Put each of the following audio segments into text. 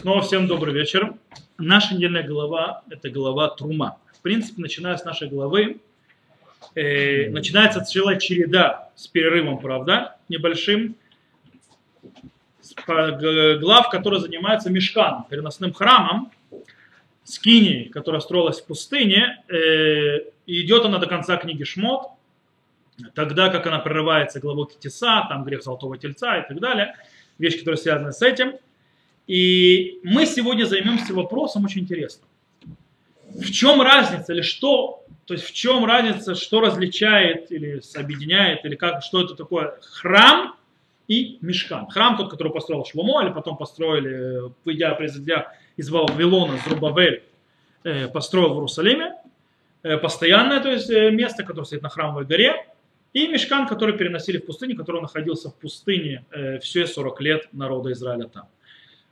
Снова всем добрый вечер. Наша недельная глава – это глава Трума. В принципе, начиная с нашей главы, э, начинается целая череда с перерывом, правда, небольшим, глав, которые занимаются мешканом, переносным храмом, скини, которая строилась в пустыне, э, идет она до конца книги Шмот, тогда как она прерывается главой Китиса, там грех Золотого Тельца и так далее, вещи, которые связаны с этим – и мы сегодня займемся вопросом очень интересным. В чем разница или что, то есть в чем разница, что различает или объединяет, или как, что это такое храм и мешкан. Храм тот, который построил Шломо, или потом построили, выйдя, произойдя из Вавилона, Зрубавель, э, построил в Иерусалиме. Э, постоянное то есть, э, место, которое стоит на храмовой горе. И мешкан, который переносили в пустыне, который находился в пустыне все 40 лет народа Израиля там.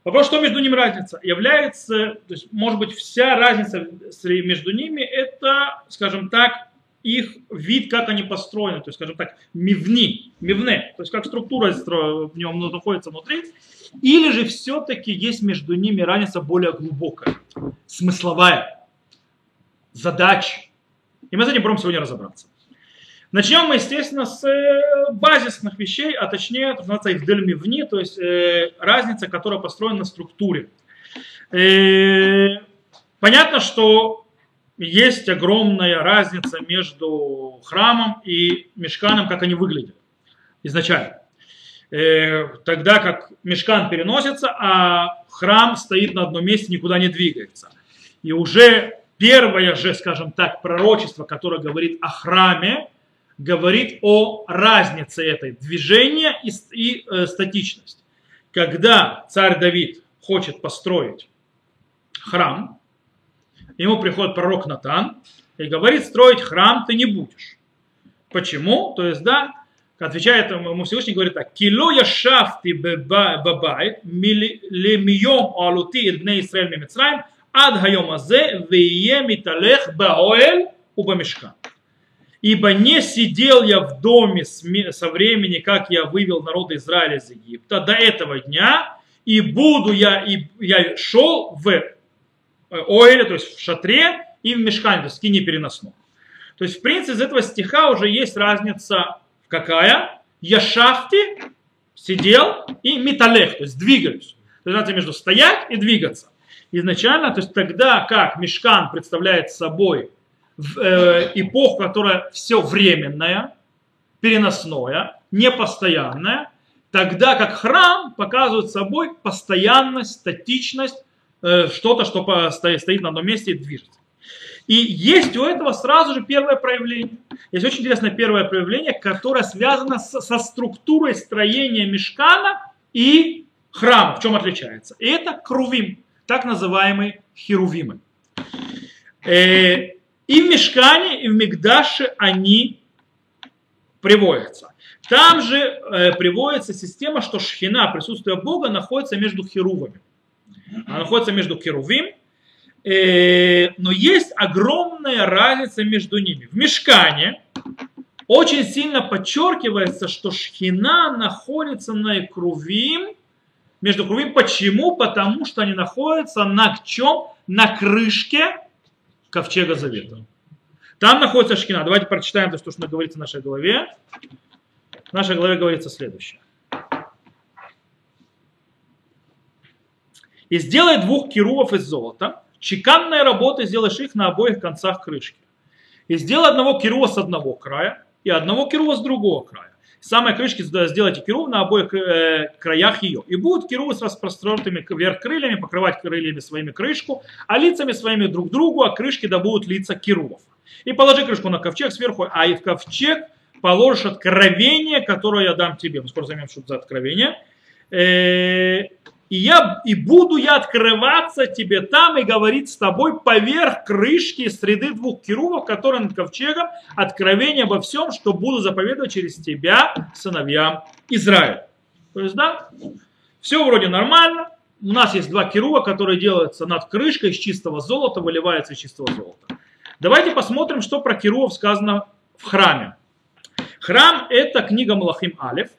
Вопрос, что между ними разница? Является, то есть, может быть, вся разница между ними, это, скажем так, их вид, как они построены, то есть, скажем так, мивни, мивне, то есть, как структура в нем находится внутри, или же все-таки есть между ними разница более глубокая, смысловая, задача. И мы с этим будем сегодня разобраться. Начнем мы, естественно, с э, базисных вещей, а точнее, это называется Ивдель вне, то есть э, разница, которая построена на структуре. Э, понятно, что есть огромная разница между храмом и мешканом, как они выглядят изначально. Э, тогда как мешкан переносится, а храм стоит на одном месте, никуда не двигается. И уже первое же, скажем так, пророчество, которое говорит о храме, говорит о разнице этой движения и, и э, статичность. Когда царь Давид хочет построить храм, ему приходит пророк Натан и говорит, строить храм ты не будешь. Почему? То есть, да, отвечает ему Всевышний, говорит так, «Кило я шафти бабай, лемием алути бне Исраэль мимицраим, ад хайом азе, вие миталех баоэль убамешкан». Ибо не сидел я в доме со времени, как я вывел народ Израиля из Египта, до этого дня, и буду я, и я шел в э, Оэле, то есть в шатре, и в мешкане, то есть в скине переносном. То есть, в принципе, из этого стиха уже есть разница какая? Я шафти, сидел, и металех, то есть двигаюсь. То есть разница между стоять и двигаться. Изначально, то есть тогда как мешкан представляет собой э, эпоху, которая все временная, переносное, непостоянное, тогда как храм показывает собой постоянность, статичность, э, что-то, что стоит на одном месте и движется. И есть у этого сразу же первое проявление. Есть очень интересное первое проявление, которое связано со структурой строения мешкана и храма. В чем отличается? И это крувим, так называемые херувимы. Э, и в Мешкане, и в Мигдаше они приводятся. Там же э, приводится система, что шхина, присутствие Бога, находится между херувами. Она находится между херувим, э, но есть огромная разница между ними. В Мешкане очень сильно подчеркивается, что шхина находится на крувим, между крувим. Почему? Потому что они находятся на чем? На крышке ковчега завета. Там находится шкина. Давайте прочитаем то, что говорится в нашей голове. В нашей голове говорится следующее. И сделай двух кирувов из золота. Чеканной работы сделаешь их на обоих концах крышки. И сделай одного кирува с одного края и одного кирува с другого края самой крышки сделайте кирув на обоих э, краях ее. И будут кирувы с распространутыми вверх крыльями, покрывать крыльями своими крышку, а лицами своими друг другу, а крышки да будут лица кирувов. И положи крышку на ковчег сверху, а и в ковчег положишь откровение, которое я дам тебе. Мы скоро займемся, за откровение. Э, и, я, и буду я открываться тебе там и говорить с тобой поверх крышки среды двух кирувов, которые над ковчегом, откровение обо всем, что буду заповедовать через тебя сыновьям Израиля. То есть, да, все вроде нормально. У нас есть два кирува, которые делаются над крышкой из чистого золота, выливается из чистого золота. Давайте посмотрим, что про кирувов сказано в храме. Храм – это книга Малахим Алев,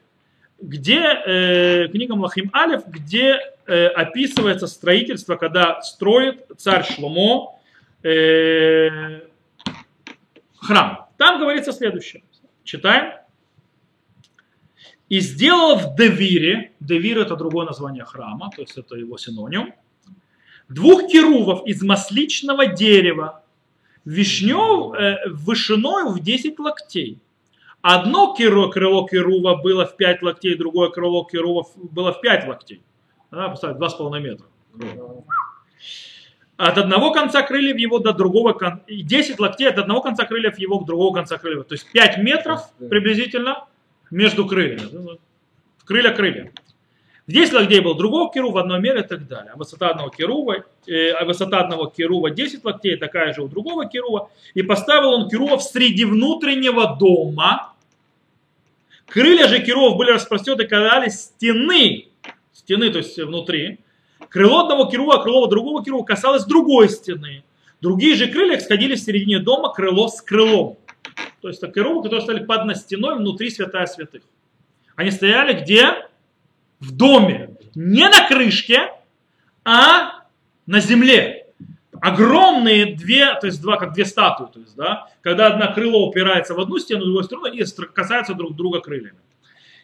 где э, книга Млахим Алев, где э, описывается строительство, когда строит царь Шломо э, храм. Там говорится следующее. Читаем. И сделал в Девире, Девир это другое название храма, то есть это его синоним, двух керувов из масличного дерева, вишнев э, вышиной в 10 локтей. Одно крыло, крыло керува было в 5 локтей, другое крыло керува было в 5 локтей. Да, поставь, 2,5 метра. От одного конца крыльев его до другого конца, 10 локтей от одного конца крыльев его к другого конца крыльев. То есть 5 метров приблизительно между крыльями. Крылья крылья. 10 локтей был другого керува, одной мере и так далее. А высота одного керува, э, а высота одного керува 10 локтей, такая же у другого керува. И поставил он керува в среди внутреннего дома. Крылья же керувов были распростреты, казались стены, стены, то есть внутри. Крыло одного керува, крыло другого керува касалось другой стены. Другие же крылья сходили в середине дома крыло с крылом. То есть это керувы, которые стояли под стеной внутри святая святых. Они стояли где? В доме, не на крышке, а на земле. Огромные две, то есть два, как две статуи, то есть, да, когда одна крыло упирается в одну стену, другой сторону и касаются друг друга крыльями.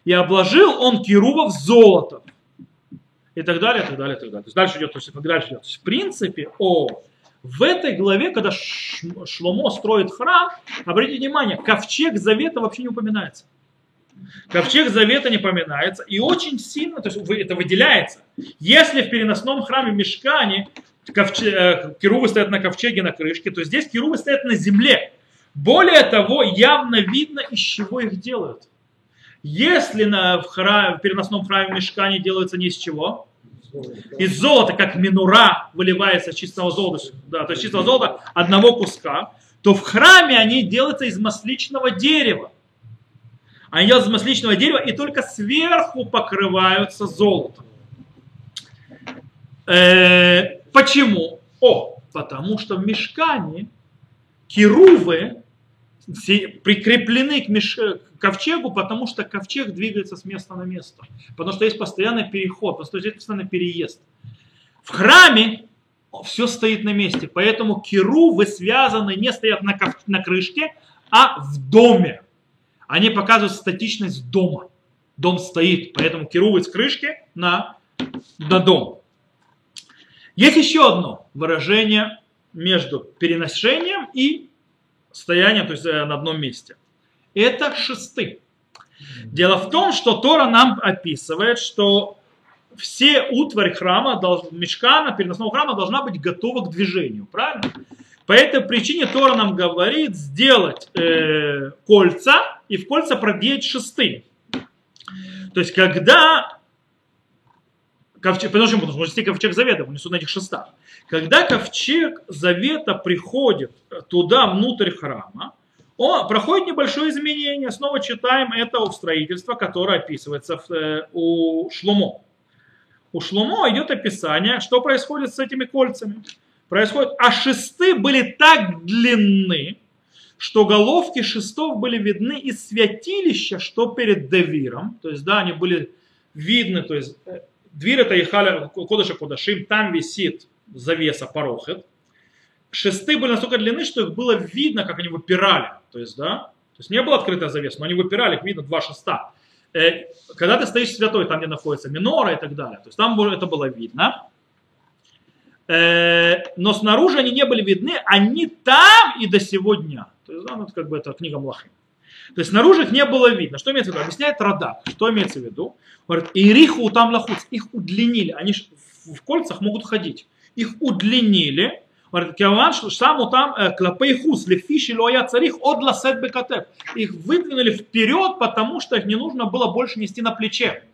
И обложил он керубов золотом. И так далее, и так далее, и так далее. То есть дальше идет, то есть дальше идет. То есть, в принципе, о, в этой главе, когда Шломо строит храм, обратите внимание, ковчег завета вообще не упоминается. Ковчег завета не поминается. И очень сильно, то есть это выделяется. Если в переносном храме Мешкане ковчег, э, керувы стоят на ковчеге на крышке, то здесь керувы стоят на земле. Более того, явно видно, из чего их делают. Если на, в, храме, в переносном храме Мешкане делается не из чего, из золота, как минура выливается чистого золота, да, то есть чистого золота одного куска, то в храме они делаются из масличного дерева. Они делаются из масличного дерева и только сверху покрываются золотом. Э, почему? О, потому что в мешкане керувы прикреплены к меш... ковчегу, потому что ковчег двигается с места на место. Потому что есть постоянный переход, потому что есть постоянный переезд. В храме все стоит на месте, поэтому керувы связаны, не стоят на, ков... на крышке, а в доме. Они показывают статичность дома. Дом стоит, поэтому керувы с крышки на, на дом. Есть еще одно выражение между переношением и стоянием, то есть э, на одном месте. Это шесты. Дело в том, что Тора нам описывает, что все утварь храма, мешкана, переносного храма должна быть готова к движению. Правильно? По этой причине Тора нам говорит сделать э, кольца и в кольца продеть шесты. То есть, когда ковчег, потому что потому что ковчег завета, он несут на этих шестах. Когда ковчег завета приходит туда, внутрь храма, он проходит небольшое изменение. Снова читаем это у строительства, которое описывается в, э, у Шломо. У Шломо идет описание, что происходит с этими кольцами происходит, а шесты были так длинны, что головки шестов были видны из святилища, что перед Девиром, то есть, да, они были видны, то есть, э, дверь это Ихаля Кодыша Кодашим, там висит завеса Парохет. Шесты были настолько длинны, что их было видно, как они выпирали, то есть, да, то есть не была открытая завеса, но они выпирали, их видно два шеста. Э, когда ты стоишь святой, там где находится минора и так далее, то есть там это было видно. Э, но снаружи они не были видны, они там и до сегодня. То есть, да, ну, это как бы это книга Млахим. То есть снаружи их не было видно. Что имеется в виду? Объясняет Радак. Что имеется в виду? Говорит, Ириху там лахуц. Их удлинили. Они в кольцах могут ходить. Их удлинили. Говорит, Кеван саму там э, клапейхус лефиши лоя царих от ласет бекатеп. Их выдвинули вперед, потому что их не нужно было больше нести на плече.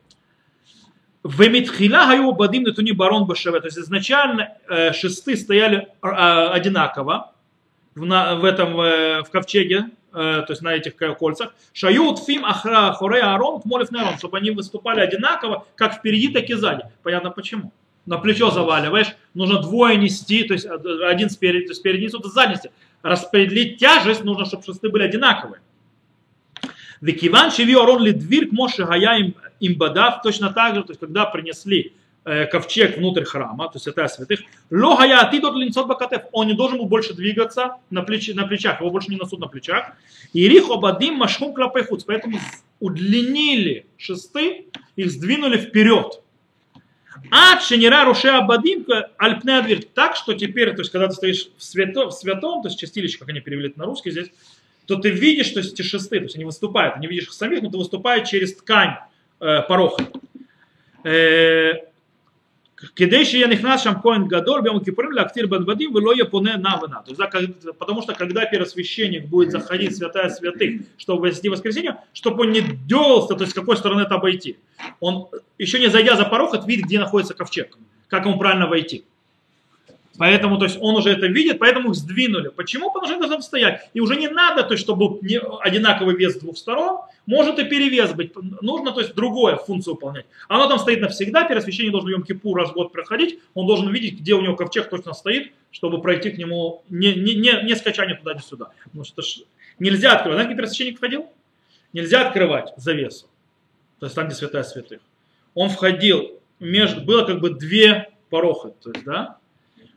Вемитхила гаю бадим нетуни барон башеве. То есть изначально э, шесты стояли э, одинаково в, на, в этом э, в ковчеге, э, то есть на этих кольцах. Шают фим ахра хоре арон молив нерон, чтобы они выступали одинаково, как впереди, так и сзади. Понятно почему. На плечо заваливаешь, нужно двое нести, то есть один спереди, то есть спереди, другой сзади. Распределить тяжесть, нужно, чтобы шесты были одинаковые. Векиван шеви орон лидвир к Моше Гая им бадав, точно так же, то есть когда принесли ковчег внутрь храма, то есть святая святых, логая ты тот линцот бакатев, он не должен был больше двигаться на, плечи, на плечах, его больше не несут на плечах. И рих обадим машхум клапайхуц, поэтому удлинили шесты, их сдвинули вперед. А шенера руше абадим альпне дверь. Так что теперь, то есть когда ты стоишь в, свято, в святом, то есть чистилище, как они перевели это на русский здесь, то ты видишь, что эти шесты, то есть они выступают, не видишь их самих, но ты выступаешь через ткань э, пороха. Э, Кедейши я нихнас шам коин гадор бем кипурим лактир бен вадим вело японе на вина. То есть, потому что когда первосвященник будет заходить святая святых, чтобы вести воскресенье, чтобы он не делался, то есть с какой стороны это обойти. Он еще не зайдя за порог, видит, где находится ковчег, как ему правильно войти. Поэтому, то есть он уже это видит, поэтому их сдвинули. Почему? Потому что должны стоять. И уже не надо, то есть, чтобы был одинаковый вес с двух сторон, может и перевес быть. Нужно, то есть, другое функцию выполнять. Оно там стоит навсегда, первосвященник должен Йом Кипур раз в год проходить, он должен видеть, где у него ковчег точно стоит, чтобы пройти к нему, не, не, не, не скача ни туда, ни сюда. Потому что нельзя открывать. Знаете, как первосвященник входил? Нельзя открывать завесу. То есть там, где святая святых. Он входил, между, было как бы две пороха. То есть, да,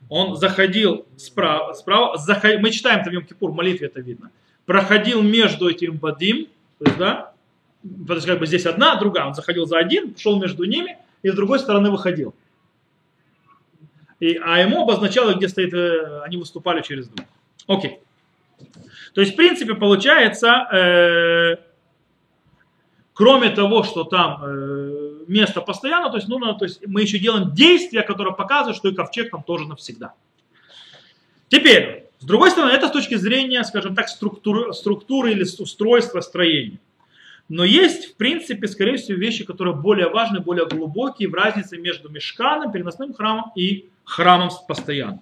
он заходил справа, справа заход, мы читаем там Йом-Кипур, в молитве это видно, проходил между этим Бадим, то есть, да, то есть как бы здесь одна, другая, он заходил за один, шел между ними и с другой стороны выходил. И, а ему обозначало, где стоит, э, они выступали через двух. Окей. То есть, в принципе, получается, э, кроме того, что там э, место постоянно, то есть, нужно, то есть мы еще делаем действия, которые показывают, что и ковчег там тоже навсегда. Теперь, с другой стороны, это с точки зрения, скажем так, структуры, структуры или устройства строения. Но есть, в принципе, скорее всего, вещи, которые более важны, более глубокие в разнице между мешканом, переносным храмом и храмом постоянным.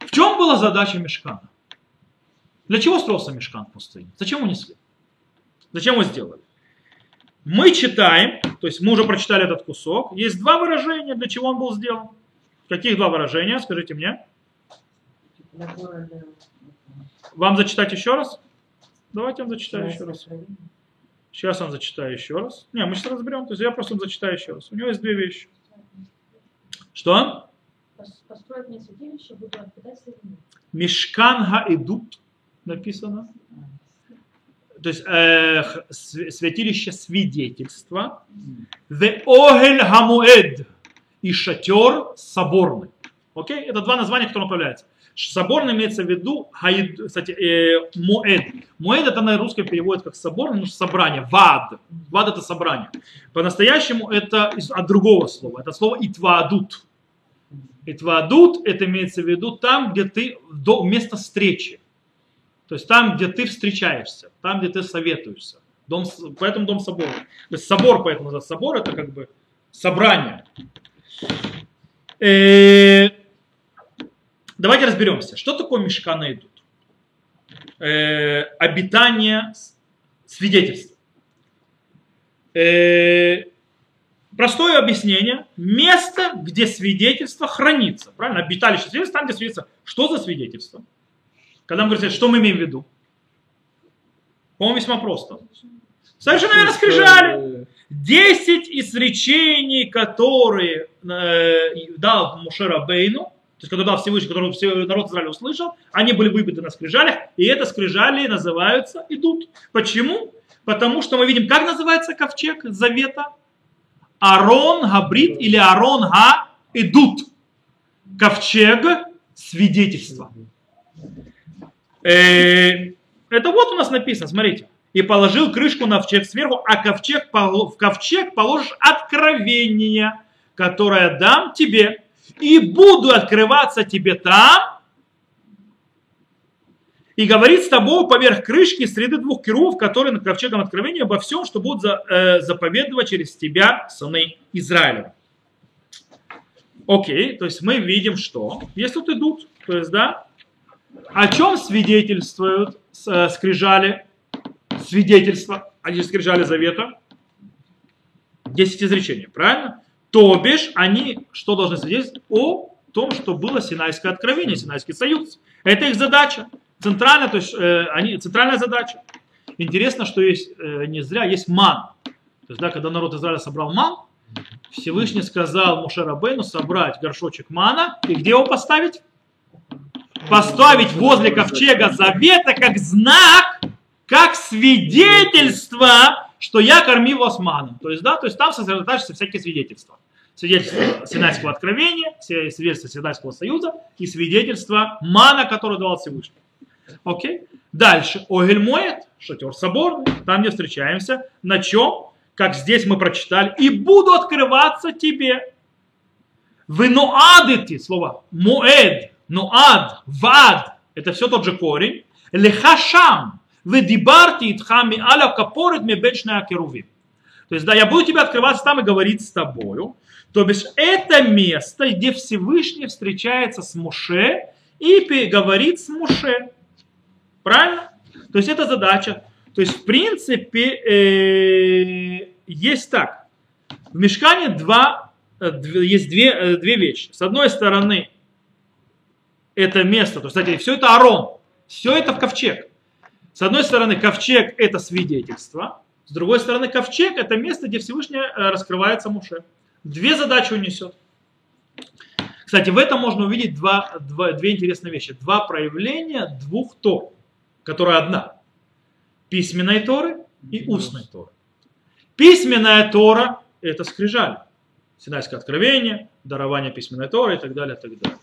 В чем была задача мешкана? Для чего строился мешкан в пустыне? Зачем унесли? Зачем его сделали? Мы читаем, то есть мы уже прочитали этот кусок, есть два выражения, для чего он был сделан. Каких два выражения, скажите мне? Вам зачитать еще раз? Давайте я вам зачитаю еще раз. Сейчас он зачитаю еще раз. Не, мы сейчас разберем. То есть я просто зачитаю еще раз. У него есть две вещи. Что? Построить мне святилище, буду отпитать Мешкан идут написано то есть э, святилище свидетельства, the Огель Хамуэд и шатер соборный. Окей? Это два названия, которые появляются. Соборный имеется в виду, кстати, э, Муэд. Муэд это на русском переводит как соборный, но собрание, вад. Вад это собрание. По-настоящему это от другого слова. Это слово итвадут. Итвадут это имеется в виду там, где ты до места встречи. То есть там, где ты встречаешься, там, где ты советуешься. Дом, поэтому дом собора. То есть собор, поэтому называется собор, это как бы собрание. Э, давайте разберемся, что такое мешкана идут. Э, обитание свидетельств. Э, простое объяснение. Место, где свидетельство хранится. Правильно? Обиталище свидетельства, там, где свидетельство. Что за свидетельство? Когда мы говорим, что мы имеем в виду? По-моему, весьма просто. Совершенно верно скрижали. Десять изречений, которые э, дал Мушера Бейну, то есть когда дал Всевышний, который все народ Израиля услышал, они были выбиты на скрижалях, и это скрижали называются идут. Почему? Потому что мы видим, как называется ковчег завета? Арон Габрит или Арон Га идут. Ковчег свидетельства. Э, это вот у нас написано, смотрите. И положил крышку на ковчег сверху, а ковчег, в ковчег положишь откровение, которое дам тебе, и буду открываться тебе там, и говорит с тобой поверх крышки среды двух киров, которые над ковчегом откровения обо всем, что будут за, э, заповедовать через тебя, сыны Израиля. Окей, то есть мы видим, что если тут идут, то есть, да, о чем свидетельствуют э, скрижали? Свидетельства, они скрижали завета. Десять изречений, правильно? То бишь, они что должны свидетельствовать? О том, что было Синайское откровение, Синайский союз. Это их задача. Центральная, то есть, э, они, центральная задача. Интересно, что есть э, не зря, есть ман. То есть, да, когда народ Израиля собрал ман, Всевышний сказал Мушарабейну собрать горшочек мана и где его поставить? Поставить возле ковчега завета как знак, как свидетельство, что я кормил вас маном. То есть, да, то есть там сосредотачиваются всякие свидетельства. Свидетельство Синайского откровения, свидетельство Синайского союза и свидетельство мана, который давал Всевышний. Окей? Дальше. Огель моет, шатер соборный, там не встречаемся. На чем? Как здесь мы прочитали. И буду открываться тебе. Вы ноадыти, слово моэд, ноад, вад, это все тот же корень. Лехашам, вы дибарти итхами аля капорит мебечная керувим. То есть, да, я буду тебе открываться там и говорить с тобою. То бишь, это место, где Всевышний встречается с Муше и говорит с Муше. Правильно? То есть это задача. То есть в принципе э, есть так. В мешкане два, э, есть две, э, две вещи. С одной стороны это место, то есть, кстати, все это Арон, все это в ковчег. С одной стороны ковчег это свидетельство, с другой стороны ковчег это место, где Всевышний э, раскрывается Муше. Две задачи он несет. Кстати, в этом можно увидеть два, два, две интересные вещи. Два проявления двух тор которая одна. Письменной Торы и устной Торы. Письменная Тора – это скрижаль. Синайское откровение, дарование письменной Торы и так далее, и так далее.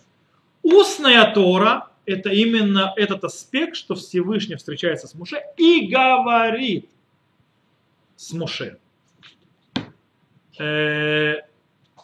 Устная Тора – это именно этот аспект, что Всевышний встречается с Муше и говорит с Муше. Э,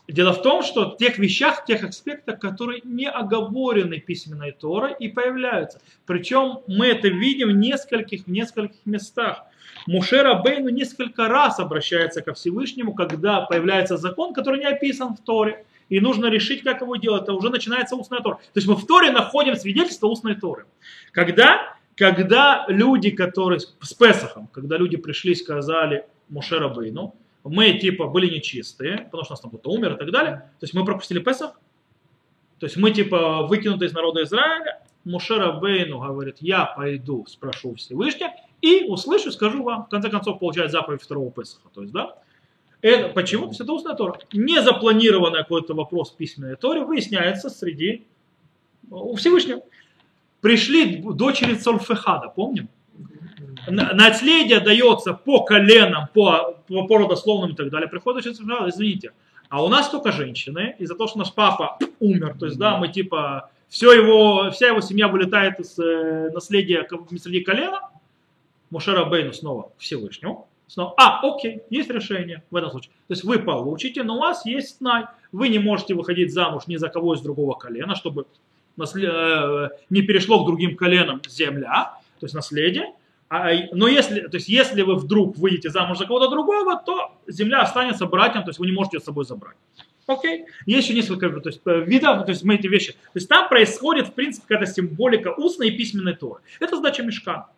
Дело в том, что в тех вещах, в тех аспектах, которые не оговорены письменной Торой и появляются. Причем мы это видим в нескольких, в нескольких местах. Мушера Бейну несколько раз обращается ко Всевышнему, когда появляется закон, который не описан в Торе. И нужно решить, как его делать. Это уже начинается устная Тора. То есть мы в Торе находим свидетельство устной Торы. Когда, когда люди, которые с Песахом, когда люди пришли и сказали Мушера Бейну, мы типа были нечистые, потому что у нас там кто-то умер и так далее. То есть мы пропустили Песах. То есть мы типа выкинуты из народа Израиля. Мушера Бейну говорит, я пойду, спрошу Всевышнего и услышу, скажу вам. В конце концов, получает заповедь второго Песаха. То есть, да, это, почему? То есть это устная Тора. Не запланированный какой-то вопрос письменной Торе выясняется среди у Всевышнего. Пришли дочери Цольфехада, помним? наследие дается по коленам, по, по, по и так далее, приходит очень сказал, извините, а у нас только женщины, из-за того, что наш папа умер, то есть, да, мы типа, все его, вся его семья вылетает из э, наследия среди колена, Мушера Бейну снова Всевышнему, снова, а, окей, есть решение в этом случае. То есть вы получите, но у вас есть снай. Вы не можете выходить замуж ни за кого из другого колена, чтобы э, не перешло к другим коленам земля, то есть наследие. А, но если, то есть, если вы вдруг выйдете замуж за кого-то другого, то земля останется братьям, то есть вы не можете ее с собой забрать. Окей? Есть еще несколько то есть, э, видов, то есть мы эти вещи. То есть там происходит, в принципе, какая-то символика устной и письменной торы. Это задача мешка.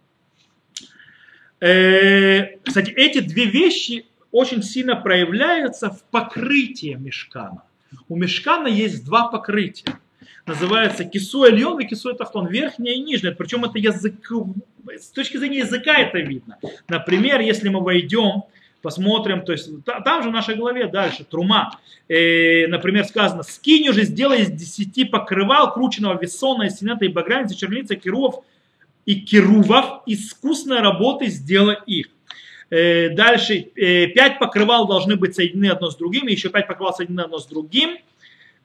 Э, кстати, эти две вещи очень сильно проявляются в покрытии мешкана. У мешкана есть два покрытия называется кису эльон и кису тахтон, верхняя и нижняя. Причем это язык, с точки зрения языка это видно. Например, если мы войдем, посмотрим, то есть там же в нашей голове дальше, трума, э, например, сказано, скинь уже сделай из десяти покрывал крученного весона, из синета и багряницы, черница, керувов и керувов, искусной работы сделай их. Э, дальше, э, пять покрывал должны быть соединены одно с другим, и еще пять покрывал соединены одно с другим.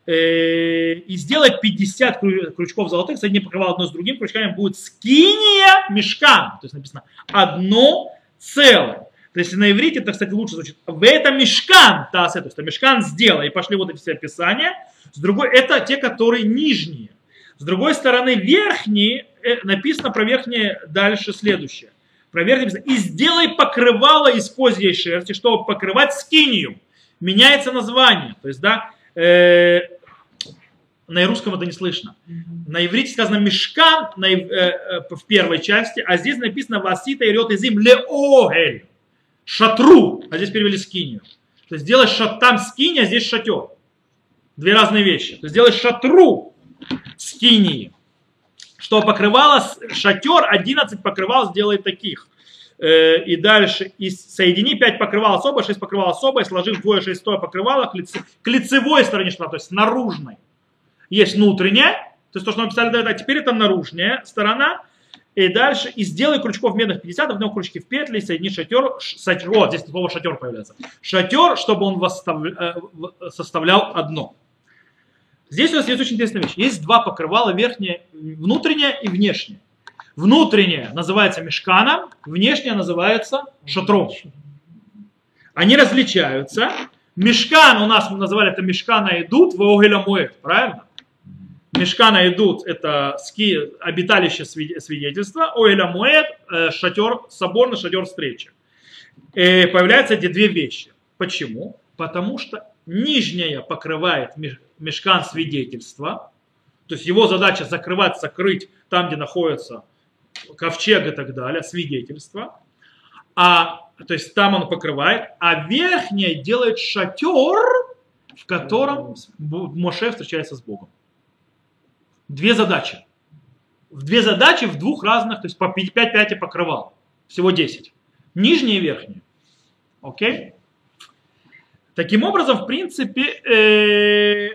Э, и сделать 50 крючков золотых, соедини покрывало одно с другим крючками, будет скиния мешкан. То есть написано одно целое. То есть на иврите это, кстати, лучше звучит. В этом мешкан, тасе, то есть мешкан сделай. И пошли вот эти все описания. С другой, это те, которые нижние. С другой стороны, верхние, написано про верхние дальше следующее. Про верхние написано, и сделай покрывало из козьей шерсти, чтобы покрывать скинию. Меняется название. То есть, да, э, на русском это не слышно. На иврите сказано мешкан на, э, э, в первой части, а здесь написано васита и рет изим леогель. Шатру, а здесь перевели скинию. То есть делаешь шат, там скиния, а здесь шатер. Две разные вещи. То есть делаешь шатру скинии. Что покрывало шатер, 11 покрывал сделай таких. Э, и дальше и соедини 5 покрывал особо, 6 покрывал особо, и сложив двое шестое покрывало к, лице, к лицевой стороне штана, то есть наружной. Есть внутренняя, то есть то, что мы написали до этого, а теперь это наружная сторона, и дальше, и сделай крючков медных 50, в нем крючки в петли, соедини шатер, шатер, вот здесь слово шатер появляется, шатер, чтобы он э, составлял одно. Здесь у нас есть очень интересная вещь. Есть два покрывала, верхнее, внутреннее и внешнее. Внутреннее называется мешканом, внешнее называется шатром. Они различаются. Мешкан у нас мы называли это мешкана идут в Огеля правильно? Мешкана идут это ски, обиталище свидетельства, Огеля Муэт, э, шатер, соборный шатер встречи. И э, появляются эти две вещи. Почему? Потому что нижняя покрывает мешкан свидетельства, то есть его задача закрывать, сокрыть там, где находится ковчег и так далее, свидетельство. А, то есть там он покрывает, а верхняя делает шатер, в котором Моше встречается с Богом. Две задачи. Две задачи в двух разных, то есть по 5-5 покрывал. Всего 10. Нижняя и верхняя. Окей? Таким образом, в принципе, э,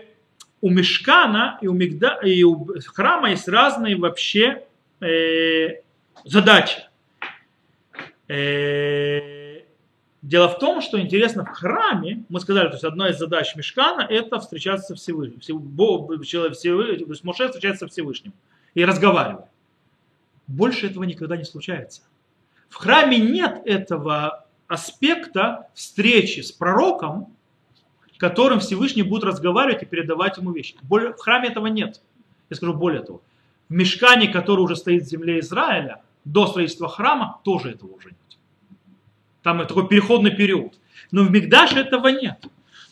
у Мешкана и у, Мигда, и у храма есть разные вообще э, задачи. Э, дело в том, что интересно, в храме, мы сказали, то есть одна из задач Мешкана это встречаться со Всевышним. Всевышним то есть Моше встречается со Всевышним и разговаривает. Больше этого никогда не случается. В храме нет этого аспекта встречи с пророком, которым Всевышний будет разговаривать и передавать ему вещи. В храме этого нет. Я скажу более того в мешкане, который уже стоит в земле Израиля, до строительства храма, тоже этого уже нет. Там такой переходный период. Но в Мигдаше этого нет.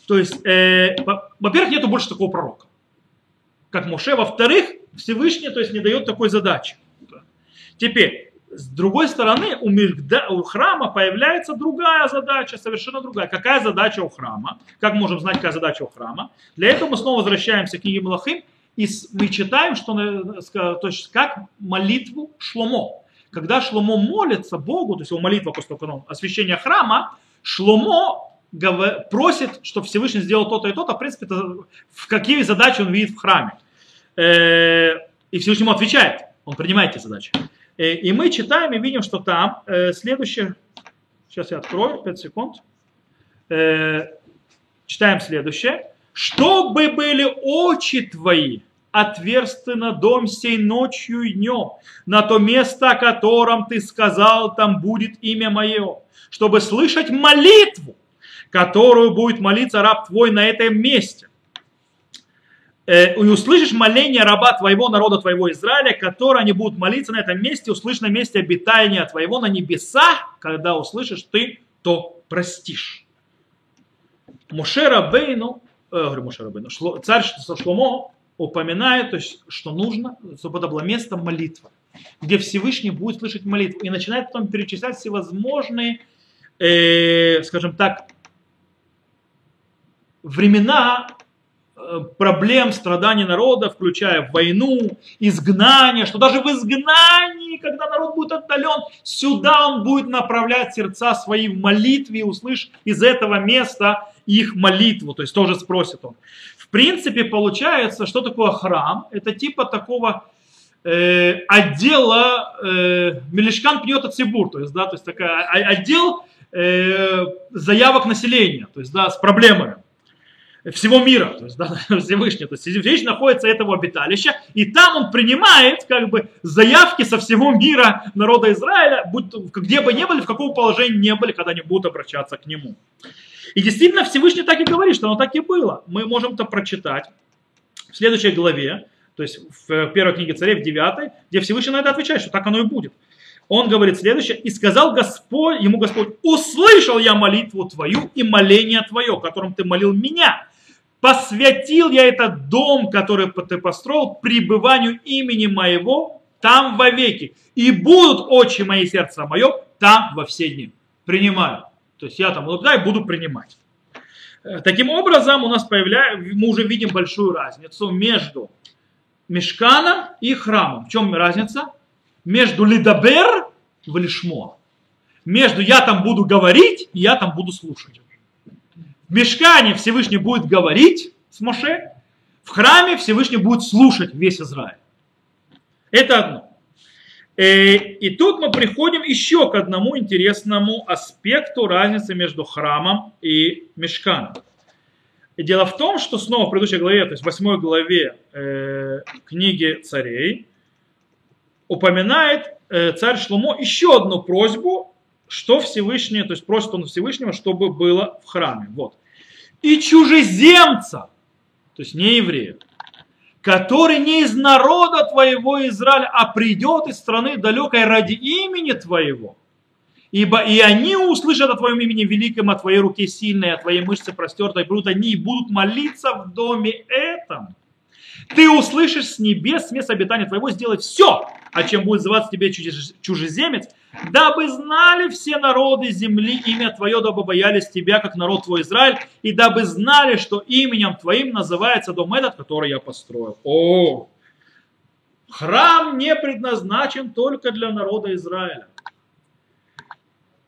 То есть, э, во-первых, нету больше такого пророка, как Моше. Во-вторых, Всевышний то есть, не дает такой задачи. Теперь, с другой стороны, у, храма появляется другая задача, совершенно другая. Какая задача у храма? Как можем знать, какая задача у храма? Для этого мы снова возвращаемся к книге Малахим и мы читаем, что, то есть, как молитву Шломо. Когда Шломо молится Богу, то есть его молитва после того, освящения храма, Шломо просит, чтобы Всевышний сделал то-то и то-то, в принципе, в какие задачи он видит в храме. Э, и Всевышний ему отвечает, он принимает эти задачи. Э, и мы читаем и видим, что там э, следующее, сейчас я открою, 5 секунд, читаем следующее, чтобы были очи твои отверсты на дом сей ночью и днем, на то место, о котором ты сказал, там будет имя мое, чтобы слышать молитву, которую будет молиться раб твой на этом месте. Э, и услышишь моление раба твоего народа твоего Израиля, которое они будут молиться на этом месте, услышь на месте обитания твоего на небесах, когда услышишь ты, то простишь. Мушера Бейну, э, говорю Мушера Бейну, царь Шломо упоминает, то есть, что нужно, чтобы это было место молитвы, где Всевышний будет слышать молитву. И начинает потом перечислять всевозможные, э, скажем так, времена проблем, страданий народа, включая войну, изгнание, что даже в изгнании, когда народ будет отдален, сюда он будет направлять сердца свои в молитве услышь из этого места их молитву, то есть тоже спросит он. В принципе, получается, что такое храм? Это типа такого э, отдела э, Мелешкан пьет от Сибур, то есть, да, то есть такая, отдел э, заявок населения, то есть, да, с проблемами всего мира, то есть, да, Всевышний, то есть Всевышний находится этого обиталища, и там он принимает, как бы, заявки со всего мира народа Израиля, будь, где бы ни были, в каком положении не были, когда они будут обращаться к нему. И действительно Всевышний так и говорит, что оно так и было. Мы можем это прочитать в следующей главе, то есть в первой книге царей, в девятой, где Всевышний на это отвечает, что так оно и будет. Он говорит следующее, и сказал Господь, ему Господь, услышал я молитву твою и моление твое, которым ты молил меня. Посвятил я этот дом, который ты построил, пребыванию имени моего там вовеки. И будут очи мои, сердце мое, там во все дни. Принимаю. То есть я там наблюдаю, буду принимать. Э, таким образом, у нас появляется, мы уже видим большую разницу между мешканом и храмом. В чем разница? Между лидабер и лишмо. между я там буду говорить и я там буду слушать. Мешкане Всевышний будет говорить с Моше, в храме Всевышний будет слушать весь Израиль. Это одно. Э, и тут мы приходим еще к одному интересному аспекту разницы между храмом и мешканом. Дело в том, что снова в предыдущей главе, то есть в восьмой главе э, книги царей, упоминает э, царь Шломо еще одну просьбу, что Всевышний, то есть просит он Всевышнего, чтобы было в храме. Вот. И чужеземца, то есть не еврея, который не из народа твоего Израиля, а придет из страны далекой ради имени твоего. Ибо и они услышат о твоем имени великом, о твоей руке сильной, о твоей мышце простертой, будут они и будут молиться в доме этом. Ты услышишь с небес, с места обитания твоего, сделать все, о чем будет называться тебе чужеземец, дабы знали все народы земли имя Твое, дабы боялись Тебя, как народ Твой Израиль, и дабы знали, что именем Твоим называется дом этот, который я построил. О, храм не предназначен только для народа Израиля.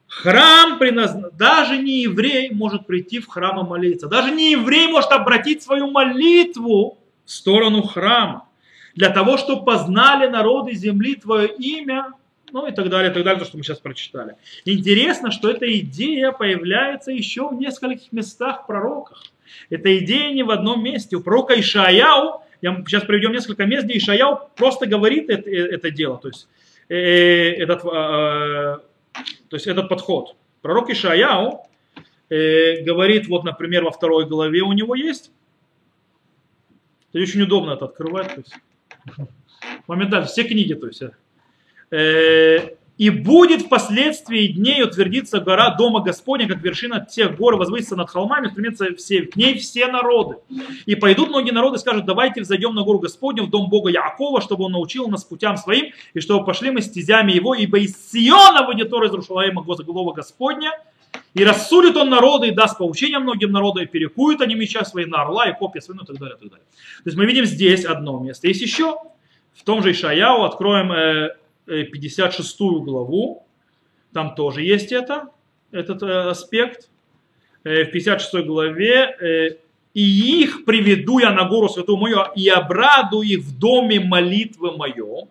Храм предназначен, даже не еврей может прийти в храм и молиться. Даже не еврей может обратить свою молитву в сторону храма. Для того, чтобы познали народы земли Твое имя, ну и так далее, и так далее, то, что мы сейчас прочитали. Интересно, что эта идея появляется еще в нескольких местах в пророках. Эта идея не в одном месте. У пророка Ишаяу, я сейчас приведем несколько мест, где Ишаяу просто говорит это, э, это дело, то есть, э, этот, э, то есть этот подход. Пророк Ишаяу э, говорит, вот, например, во второй главе у него есть, это очень удобно это открывать, то есть, моментально, все книги, то есть, Э, и будет впоследствии дней утвердиться гора Дома Господня, как вершина тех гор возвысится над холмами, стремятся все, к ней все народы. И пойдут многие народы и скажут, давайте взойдем на гору Господню, в дом Бога Якова, чтобы он научил нас путям своим, и чтобы пошли мы стезями его, ибо из Сиона выйдет Тора из Рушалаима Глава Господня, и рассудит он народы и даст поучение многим народам, и перекуют они меча свои на орла и копья свои, ну, и так далее, и так далее. То есть мы видим здесь одно место. Есть еще, в том же Ишаяу, откроем э, 56 э, главу, там тоже есть это, этот э, аспект. Э, в 56 главе «И их приведу я на гору святую мою, и обраду их в доме молитвы мое.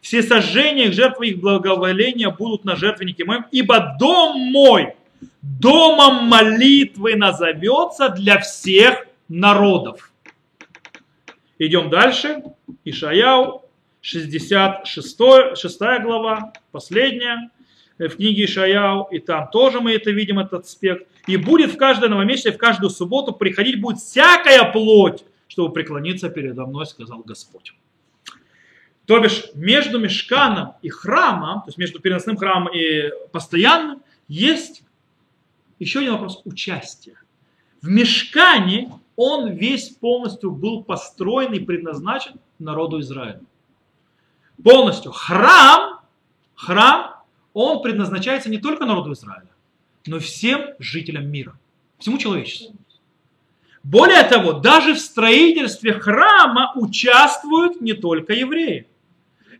Все сожжения их, жертвы их благоволения будут на жертвеннике моем, ибо дом мой домом молитвы назовется для всех народов». Идем дальше. Ишаяу, 66 6 глава, последняя э, в книге Ишаяу, и там тоже мы это видим, этот аспект. И будет в каждое новомесячие, в каждую субботу приходить будет всякая плоть, чтобы преклониться передо мной, сказал Господь. То бишь, между мешканом и храмом, то есть между переносным храмом и постоянным, есть еще один вопрос участия. В мешкане он весь полностью был построен и предназначен народу Израиля полностью. Храм, храм, он предназначается не только народу Израиля, но и всем жителям мира, всему человечеству. Более того, даже в строительстве храма участвуют не только евреи.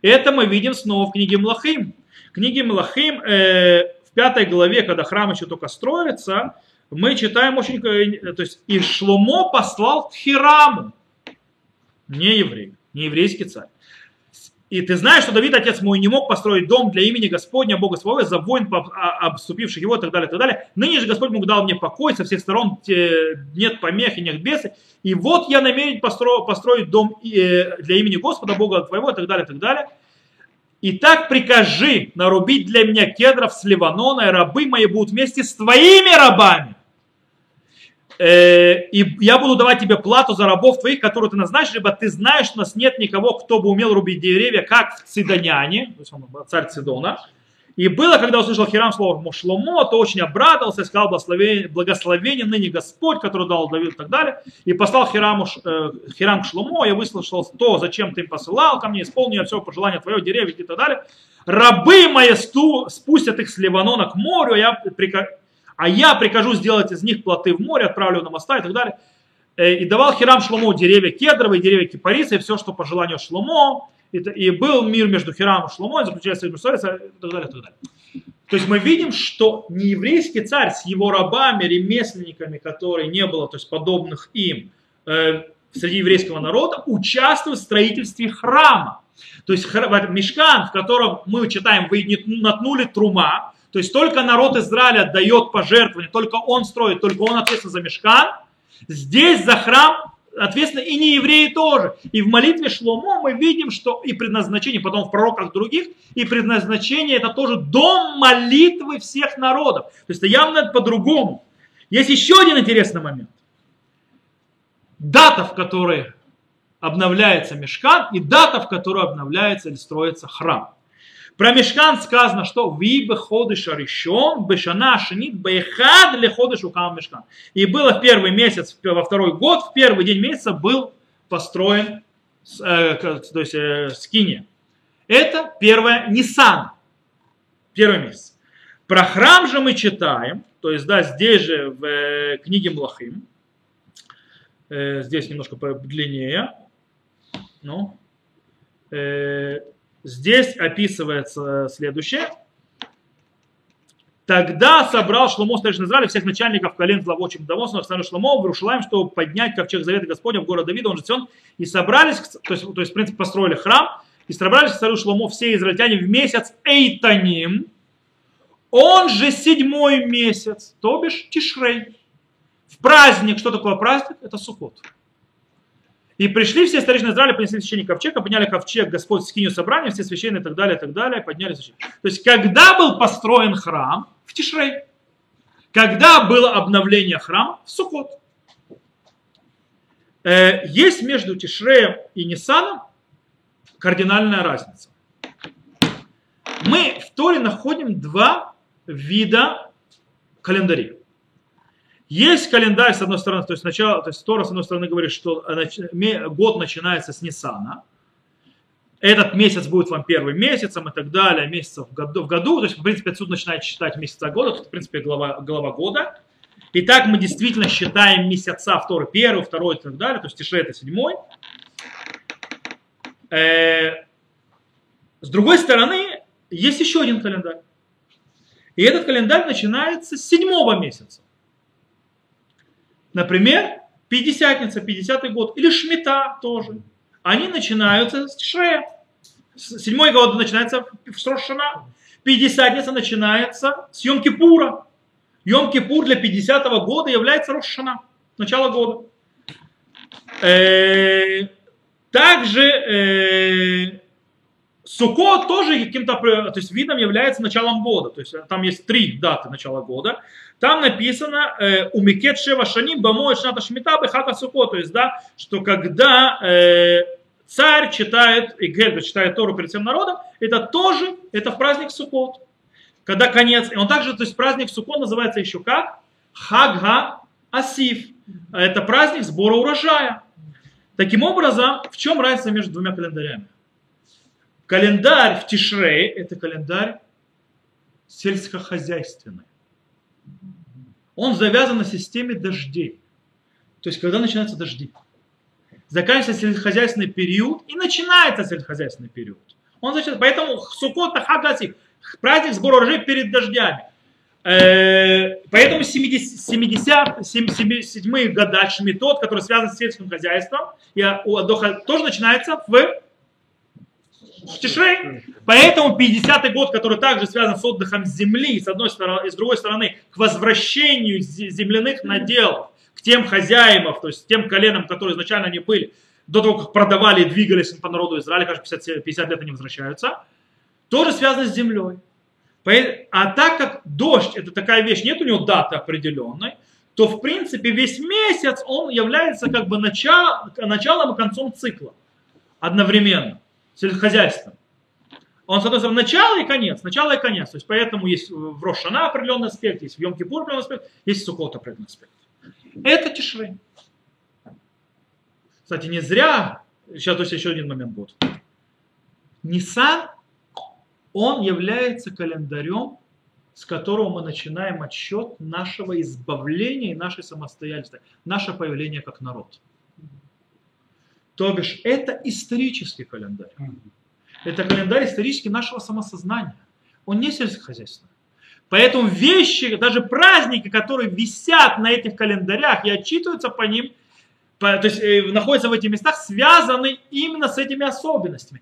Это мы видим снова в книге Млахим. В книге Млахим э, в пятой главе, когда храм еще только строится, мы читаем очень... Э, то есть, и Шломо послал к Хираму, не еврей, не еврейский царь. И ты знаешь, что Давид, отец мой, не мог построить дом для имени Господня, Бога своего, за войн, а, обступивших его, и так далее, и так далее. Ныне же Господь Бог дал мне покой, со всех сторон нет помех и нет бесы. И вот я намерен построить, построить дом э, для имени Господа, Бога твоего, и так далее, и так далее. И так прикажи нарубить для меня кедров с Ливанона, и рабы мои будут вместе с твоими рабами и я буду давать тебе плату за рабов твоих, которые ты назначишь, либо ты знаешь, что у нас нет никого, кто бы умел рубить деревья, как в Цидоняне, то есть он царь Цидона. И было, когда услышал Хирам слово Шломо, то очень обрадовался и сказал благословение, благословение ныне Господь, который дал Давид и так далее. И послал Хираму, э, Хирам к Шломо, я выслушал то, зачем ты им посылал ко мне, исполнил все пожелание твое, деревья и так далее. Рабы мои сту, спустят их с Ливанона к морю, а я а я прикажу сделать из них плоты в море, отправлю на моста и так далее. Э, и давал Хирам Шломо деревья кедровые, деревья кипариса и все, что по желанию Шломо. И, был мир между Хирамом и Шломо, и заключается между и так далее, и так далее. То есть мы видим, что нееврейский царь с его рабами, ремесленниками, которые не было, то есть подобных им, э, среди еврейского народа, участвует в строительстве храма. То есть мешкан, в котором мы читаем, вы натнули трума, то есть только народ Израиля дает пожертвование, только он строит, только он ответственен за мешкан. Здесь за храм ответственно и не евреи тоже. И в молитве Шломо мы видим, что и предназначение, потом в пророках других, и предназначение это тоже дом молитвы всех народов. То есть это явно по-другому. Есть еще один интересный момент. Дата, в которой обновляется мешкан, и дата, в которой обновляется или строится храм. Про мешкан сказано, что ви ходыш аришон, бешана шинит, бехад ли ходыш укам мешкан. И было в первый месяц, во второй год, в первый день месяца был построен, э, то есть э, скиния. Это первое Нисан, первый месяц. Про храм же мы читаем, то есть да, здесь же в э, книге Млахим, э, здесь немножко длиннее, ну, э, Здесь описывается следующее. Тогда собрал Шломо старейшин Израиля всех начальников колен главочих домов, на Шломо в Рушалаем, чтобы поднять ковчег завета Господня в город Давида, он же Сион, и собрались, то есть, то есть, в принципе, построили храм, и собрались к царю Шломо все израильтяне в месяц Эйтаним, он же седьмой месяц, то бишь Тишрей. В праздник, что такое праздник? Это Сукот. И пришли все старейшины Израиля, понесли священник ковчег, подняли ковчег, Господь скинил собрание, все священные и так далее, и так далее, подняли священник. То есть, когда был построен храм? В Тишрей. Когда было обновление храма? В Сукот. Э, есть между Тишреем и Нисаном кардинальная разница. Мы в Торе находим два вида календарей. Есть календарь, с одной стороны, то есть, начало, то есть Тора, с одной стороны, говорит, что год начинается с Ниссана. Этот месяц будет вам первым месяцем и так далее, месяцев в году. То есть, в принципе, отсюда начинает считать месяца года, это, в принципе, глава, глава года. И так мы действительно считаем месяца в Торе первый, второй и так далее, то есть Тише это седьмой. Э, с другой стороны, есть еще один календарь. И этот календарь начинается с седьмого месяца. Например, Пятидесятница, 50 год, или Шмита тоже. Они начинаются с Тишрея. Седьмой год начинается в Рошана. Пятидесятница начинается с Йом-Кипура. Йом-Кипур для 50 года является Рошана, начало года. Э, также э, Сукот тоже каким-то то есть, видом является началом года. То есть там есть три даты начала года. Там написано э, «Умикет шева шаним бамой шната шмита бехата суко». То есть, да, что когда э, царь читает, и Гельба читает Тору перед всем народом, это тоже, это в праздник Сукот. Когда конец, и он также, то есть праздник Сукот называется еще как? Хагга Асиф. Это праздник сбора урожая. Таким образом, в чем разница между двумя календарями? Календарь в Тишрей – это календарь сельскохозяйственный он завязан на системе дождей. То есть, когда начинаются дожди. Заканчивается сельскохозяйственный период и начинается сельскохозяйственный период. Он значит, поэтому Сукот Хагасик, праздник сбора урожая перед дождями. Э, поэтому 70, 70, 77 года Шмитот, который связан с сельским хозяйством, и Адоха тоже начинается в в Тишрей. Поэтому 50-й год, который также связан с отдыхом земли, с одной стороны, и с другой стороны, к возвращению земляных наделов, к тем хозяевам, то есть тем коленам, которые изначально не были, до того, как продавали и двигались по народу Израиля, кажется, 50, 50 лет они возвращаются, тоже связано с землей. А так как дождь это такая вещь, нет у него даты определенной, то в принципе весь месяц он является как бы начало, началом и концом цикла одновременно сельскохозяйством. Он, с одной стороны, начало и конец, начало и конец. То есть поэтому есть в Рошана определенный аспект, есть в Йом определенный аспект, есть в Сукот определенный аспект. Это Тишрей. Кстати, не зря, сейчас то есть еще один момент будет. Нисан, он является календарем, с которого мы начинаем отсчет нашего избавления и нашей самостоятельности, наше появление как народ. То бишь, это исторический календарь. Это календарь исторический нашего самосознания. Он не сельскохозяйственный. Поэтому вещи, даже праздники, которые висят на этих календарях и отчитываются по ним, по, то есть э, находятся в этих местах, связаны именно с этими особенностями.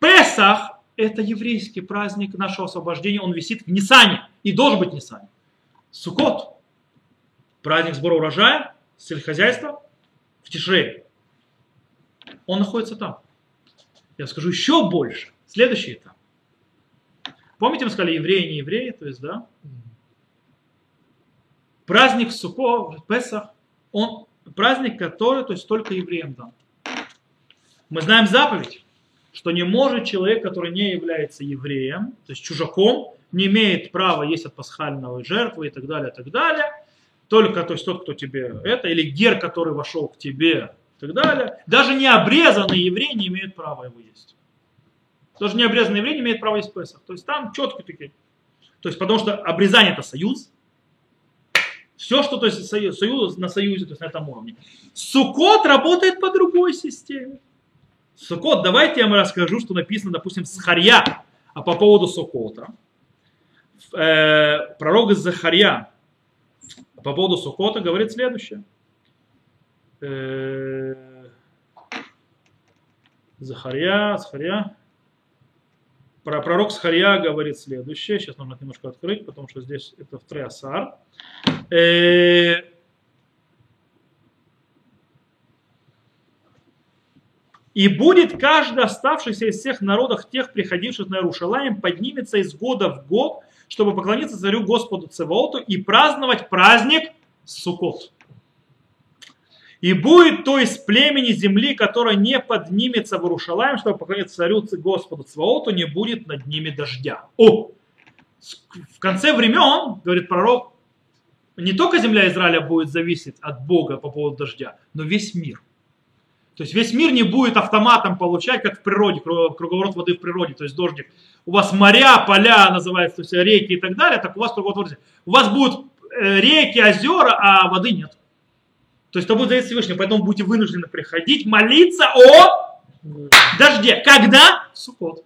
Песах – это еврейский праздник нашего освобождения, он висит в Нисане и должен быть в Нисане. Сукот – праздник сбора урожая, сельскохозяйства в Тишре. Он находится там. Я скажу еще больше. Следующий этап. Помните, мы сказали евреи, не евреи, то есть, да? Праздник Суко, Песах, он праздник, который, то есть, только евреям дан. Мы знаем заповедь, что не может человек, который не является евреем, то есть чужаком, не имеет права есть от пасхального жертвы и так далее, и так далее. Только то есть тот, кто тебе это, или гер, который вошел к тебе так далее. Даже не обрезанные евреи не имеют права его есть. Даже не обрезанный еврей не имеет права есть Песах. То есть там четко такие. То есть потому что обрезание это союз. Все, что то есть, союз, союз на союзе, то есть на этом уровне. Сукот работает по другой системе. Сукот, давайте я вам расскажу, что написано, допустим, с Харья, а по поводу Сукота. Э, пророк Захарья по поводу Сукота говорит следующее. Э, Захарья, Захарья. Про пророк Схарья говорит следующее. Сейчас нужно немножко открыть, потому что здесь это в Треасар. Э, И будет каждый оставшийся из всех народов, тех, приходивших на Иерушалаем, поднимется из года в год, чтобы поклониться царю Господу Цеволту и праздновать праздник Суккот. И будет то из племени земли, которая не поднимется в Иерушалаем, чтобы поклониться царю Господу Цваоту, не будет над ними дождя. О! В конце времен, говорит пророк, не только земля Израиля будет зависеть от Бога по поводу дождя, но весь мир. То есть весь мир не будет автоматом получать, как в природе, круговорот воды в природе, то есть дождик. У вас моря, поля называются, то есть реки и так далее, так у вас круговорот воды. У вас будут э, реки, озера, а воды нет. То есть это будет зависеть Всевышнего. Поэтому будете вынуждены приходить, молиться о дожде. Когда? В Суккот.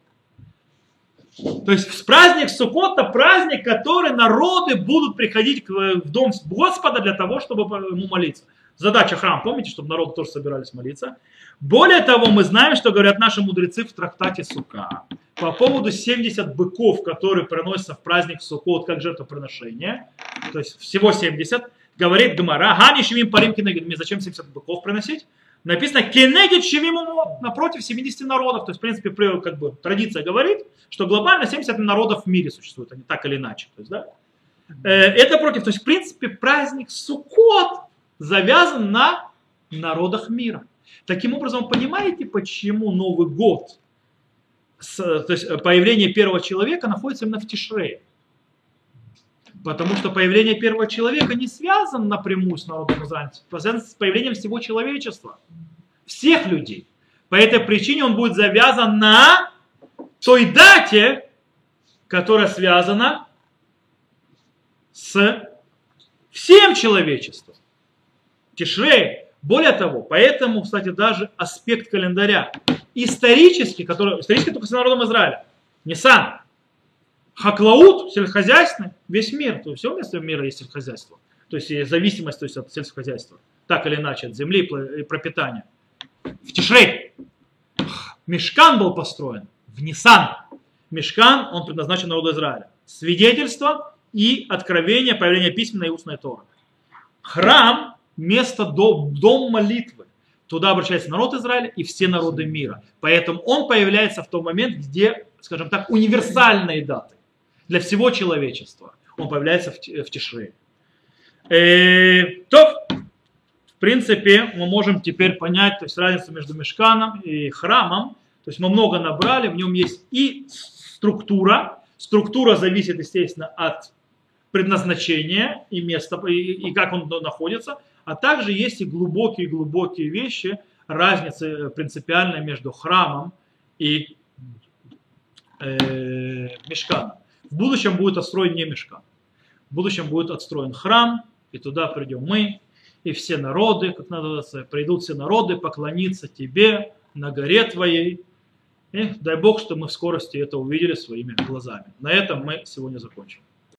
То есть праздник Суккот это праздник, который народы будут приходить в дом Господа для того, чтобы ему молиться. Задача храма, помните, чтобы народы тоже собирались молиться. Более того, мы знаем, что говорят наши мудрецы в трактате Сука по поводу 70 быков, которые приносятся в праздник Суккот как жертвоприношение. То есть всего 70 говорит Гмара, Гани Шивим Парим Кенегид, зачем 70 быков приносить? Написано Кенегид Шивим напротив 70 народов. То есть, в принципе, как бы традиция говорит, что глобально 70 народов в мире существует, они так или иначе. То есть, да? Э, это против. То есть, в принципе, праздник Суккот завязан на народах мира. Таким образом, понимаете, почему Новый год, то есть появление первого человека находится именно в Тишрее? Потому что появление первого человека не связано напрямую с народом Израиля, связано с появлением всего человечества, всех людей. По этой причине он будет завязан на той дате, которая связана с всем человечеством. Тишрей. Более того, поэтому, кстати, даже аспект календаря исторический, который исторически только с народом Израиля, не сам, Хаклаут, сельскохозяйственный, весь мир, то есть все место мира есть сельскохозяйство. То есть зависимость то есть, от сельскохозяйства. Так или иначе, от земли и пропитания. В Тишрей Мешкан был построен в Нисан. Мешкан, он предназначен народу Израиля. Свидетельство и откровение, появление письменной и устной Торы. Храм – место, дом, дом молитвы. Туда обращается народ Израиля и все народы мира. Поэтому он появляется в тот момент, где, скажем так, универсальные даты для всего человечества. Он появляется в, в Тишре. Э, то, в принципе, мы можем теперь понять то есть, разницу между мешканом и храмом. То есть мы много набрали, в нем есть и структура. Структура зависит, естественно, от предназначения и места, и, и как он находится. А также есть и глубокие-глубокие вещи, разницы принципиальная между храмом и э, мешканом. В будущем будет отстроен не мешкан. В будущем будет отстроен храм, и туда придем мы, и все народы, как называется, придут все народы поклониться тебе на горе твоей. И дай Бог, что мы в скорости это увидели своими глазами. На этом мы сегодня закончим.